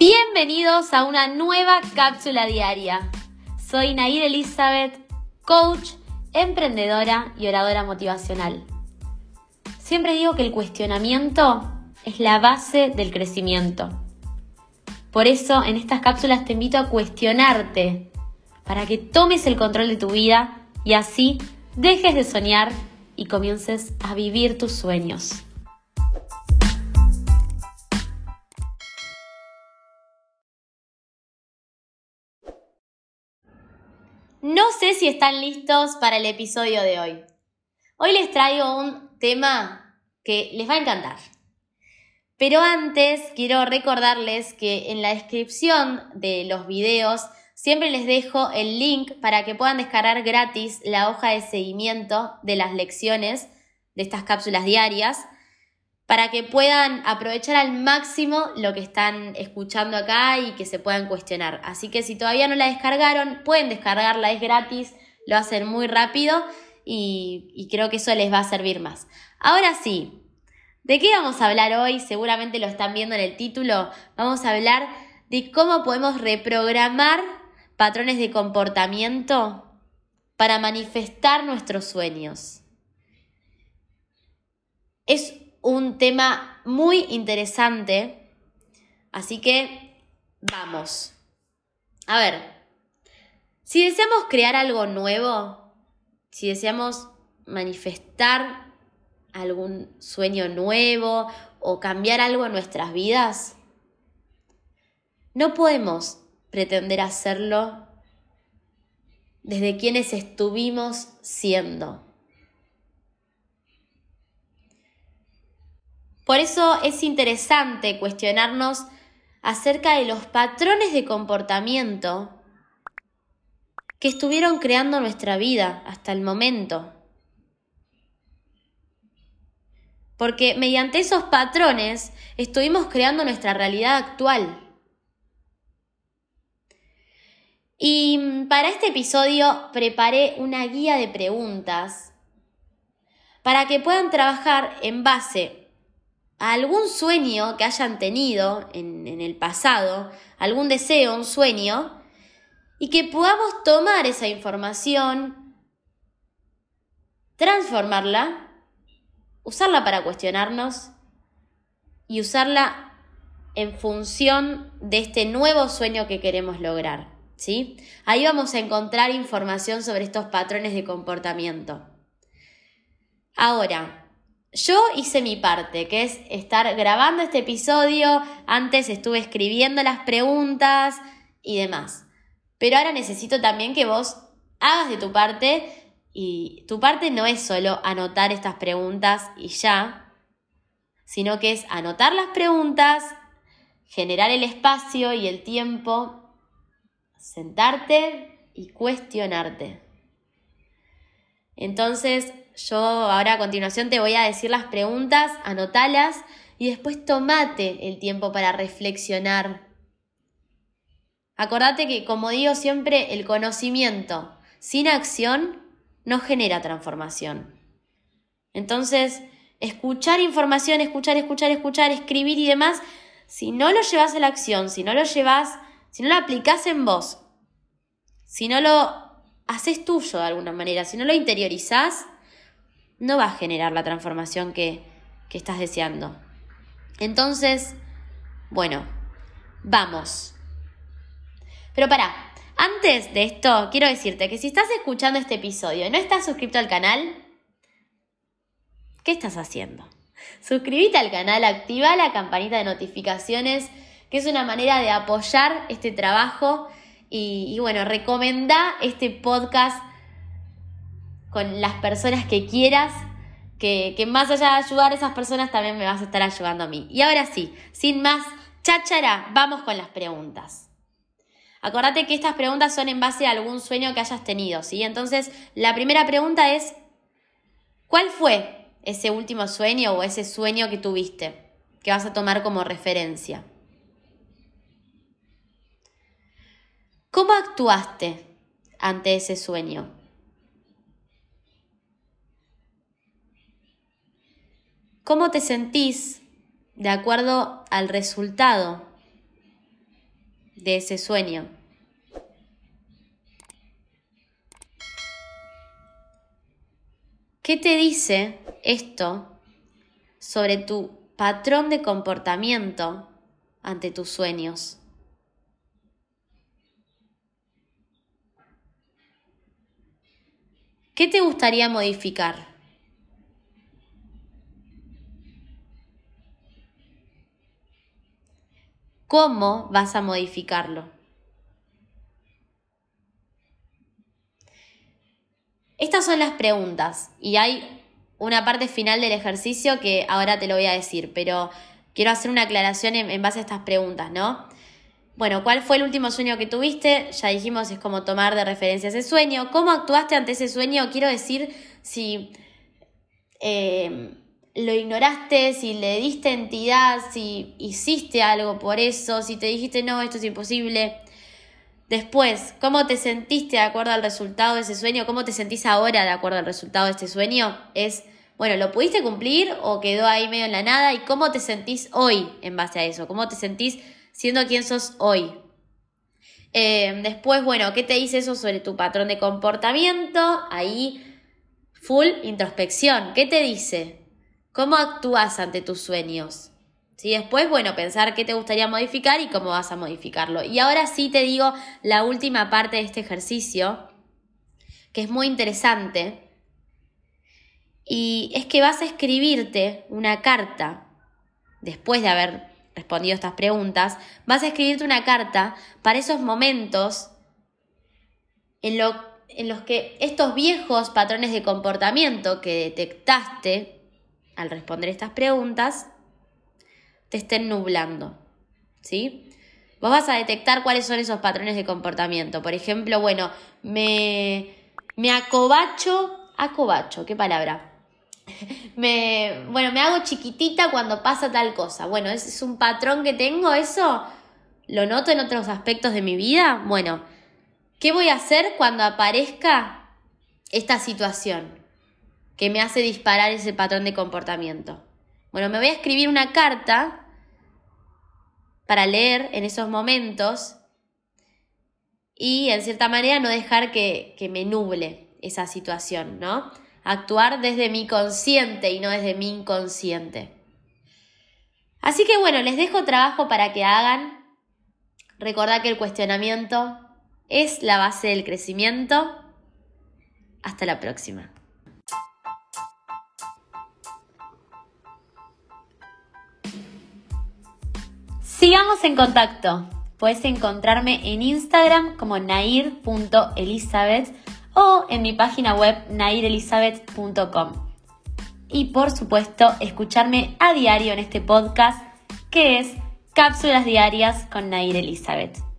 Bienvenidos a una nueva cápsula diaria. Soy Nair Elizabeth, coach, emprendedora y oradora motivacional. Siempre digo que el cuestionamiento es la base del crecimiento. Por eso en estas cápsulas te invito a cuestionarte para que tomes el control de tu vida y así dejes de soñar y comiences a vivir tus sueños. No sé si están listos para el episodio de hoy. Hoy les traigo un tema que les va a encantar. Pero antes quiero recordarles que en la descripción de los videos siempre les dejo el link para que puedan descargar gratis la hoja de seguimiento de las lecciones de estas cápsulas diarias para que puedan aprovechar al máximo lo que están escuchando acá y que se puedan cuestionar. Así que si todavía no la descargaron, pueden descargarla, es gratis, lo hacen muy rápido y, creo que eso les va a servir más. Ahora sí, ¿de qué vamos a hablar hoy? Seguramente lo están viendo en el título. Vamos a hablar de cómo podemos reprogramar patrones de comportamiento para manifestar nuestros sueños. Es un tema muy interesante, así que vamos. A ver, si deseamos crear algo nuevo, si deseamos manifestar algún sueño nuevo o cambiar algo en nuestras vidas, no podemos pretender hacerlo desde quienes estuvimos siendo. Por eso es interesante cuestionarnos acerca de los patrones de comportamiento que estuvieron creando nuestra vida hasta el momento. Porque mediante esos patrones estuvimos creando nuestra realidad actual. Y para este episodio preparé una guía de preguntas para que puedan trabajar en base algún sueño que hayan tenido en, en el pasado, algún deseo, un sueño, y que podamos tomar esa información, transformarla, usarla para cuestionarnos y usarla en función de este nuevo sueño que queremos lograr. ¿sí? Ahí vamos a encontrar información sobre estos patrones de comportamiento. Ahora, yo hice mi parte, que es estar grabando este episodio, antes estuve escribiendo las preguntas y demás. Pero ahora necesito también que vos hagas de tu parte y tu parte no es solo anotar estas preguntas y ya, sino que es anotar las preguntas, generar el espacio y el tiempo, sentarte y cuestionarte. Entonces, yo ahora a continuación te voy a decir las preguntas, anotalas y después tomate el tiempo para reflexionar. Acordate que, como digo siempre, el conocimiento sin acción no genera transformación. Entonces, escuchar información, escuchar, escuchar, escuchar, escribir y demás, si no lo llevas a la acción, si no lo llevas, si no lo aplicás en vos, si no lo haces tuyo de alguna manera, si no lo interiorizás, no va a generar la transformación que, que estás deseando. Entonces, bueno, vamos. Pero para, antes de esto, quiero decirte que si estás escuchando este episodio y no estás suscrito al canal, ¿qué estás haciendo? Suscríbete al canal, activa la campanita de notificaciones, que es una manera de apoyar este trabajo y, y bueno, recomenda este podcast con las personas que quieras, que, que, más allá de ayudar a esas personas también me vas a estar ayudando a mí. Y ahora sí, sin más cháchara, vamos con las preguntas. Acordate que estas preguntas son en base a algún sueño que hayas tenido, ¿sí? Entonces, la primera pregunta es, ¿cuál fue ese último sueño o ese sueño que tuviste, que vas a tomar como referencia? ¿Cómo actuaste ante ese sueño? ¿Cómo te sentís de acuerdo al resultado de ese sueño. ¿Qué te dice esto sobre tu patrón de comportamiento ante tus sueños? ¿Qué te gustaría modificar? ¿Cómo vas a modificarlo? Estas son las preguntas y hay una parte final del ejercicio que ahora te lo voy a decir, pero quiero hacer una aclaración en, base a estas preguntas, ¿no? Bueno, ¿cuál fue el último sueño que tuviste? Ya dijimos, es como tomar de referencia ese sueño. ¿Cómo actuaste ante ese sueño? Quiero decir, si eh, lo ignoraste, si le diste entidad, si hiciste algo por eso, si te dijiste no, esto es imposible. Después, ¿cómo te sentiste de acuerdo al resultado de ese sueño? ¿Cómo te sentís ahora de acuerdo al resultado de este sueño? Es, bueno, ¿lo pudiste cumplir o quedó ahí medio en la nada? ¿Y cómo te sentís hoy en base a eso? ¿Cómo te sentís siendo quien sos hoy? Eh, después, bueno, ¿qué te dice eso sobre tu patrón de comportamiento? Ahí, full introspección. ¿Qué te dice? ¿Cómo actúas ante tus sueños? ¿Sí? Después, bueno, pensar qué te gustaría modificar y cómo vas a modificarlo. Y ahora sí te digo la última parte de este ejercicio, que es muy interesante. Y es que vas a escribirte una carta, después de haber respondido estas preguntas, vas a escribirte una carta para esos momentos en, en los que estos viejos patrones de comportamiento que detectaste al responder estas preguntas, te estén nublando. ¿Sí? Vos vas a detectar cuáles son esos patrones de comportamiento. Por ejemplo, bueno, me, me acobacho, acobacho, ¿qué palabra? me, bueno, me hago chiquitita cuando pasa tal cosa. Bueno, ¿es, ¿es un patrón que tengo eso? ¿Lo noto en otros aspectos de mi vida? Bueno, ¿qué voy a hacer cuando aparezca esta situación? Que me hace disparar ese patrón de comportamiento. Bueno, me voy a escribir una carta para leer en esos momentos y en cierta manera no dejar que, que me nuble esa situación, ¿no? Actuar desde mi consciente y no desde mi inconsciente. Así que bueno, les dejo trabajo para que hagan. Recordad que el cuestionamiento es la base del crecimiento. Hasta la próxima. Sigamos en contacto. Puedes encontrarme en Instagram como nair.elizabeth o en mi página web nairelizabeth.com. Y por supuesto, escucharme a diario en este podcast que es Cápsulas Diarias con Nair Elizabeth.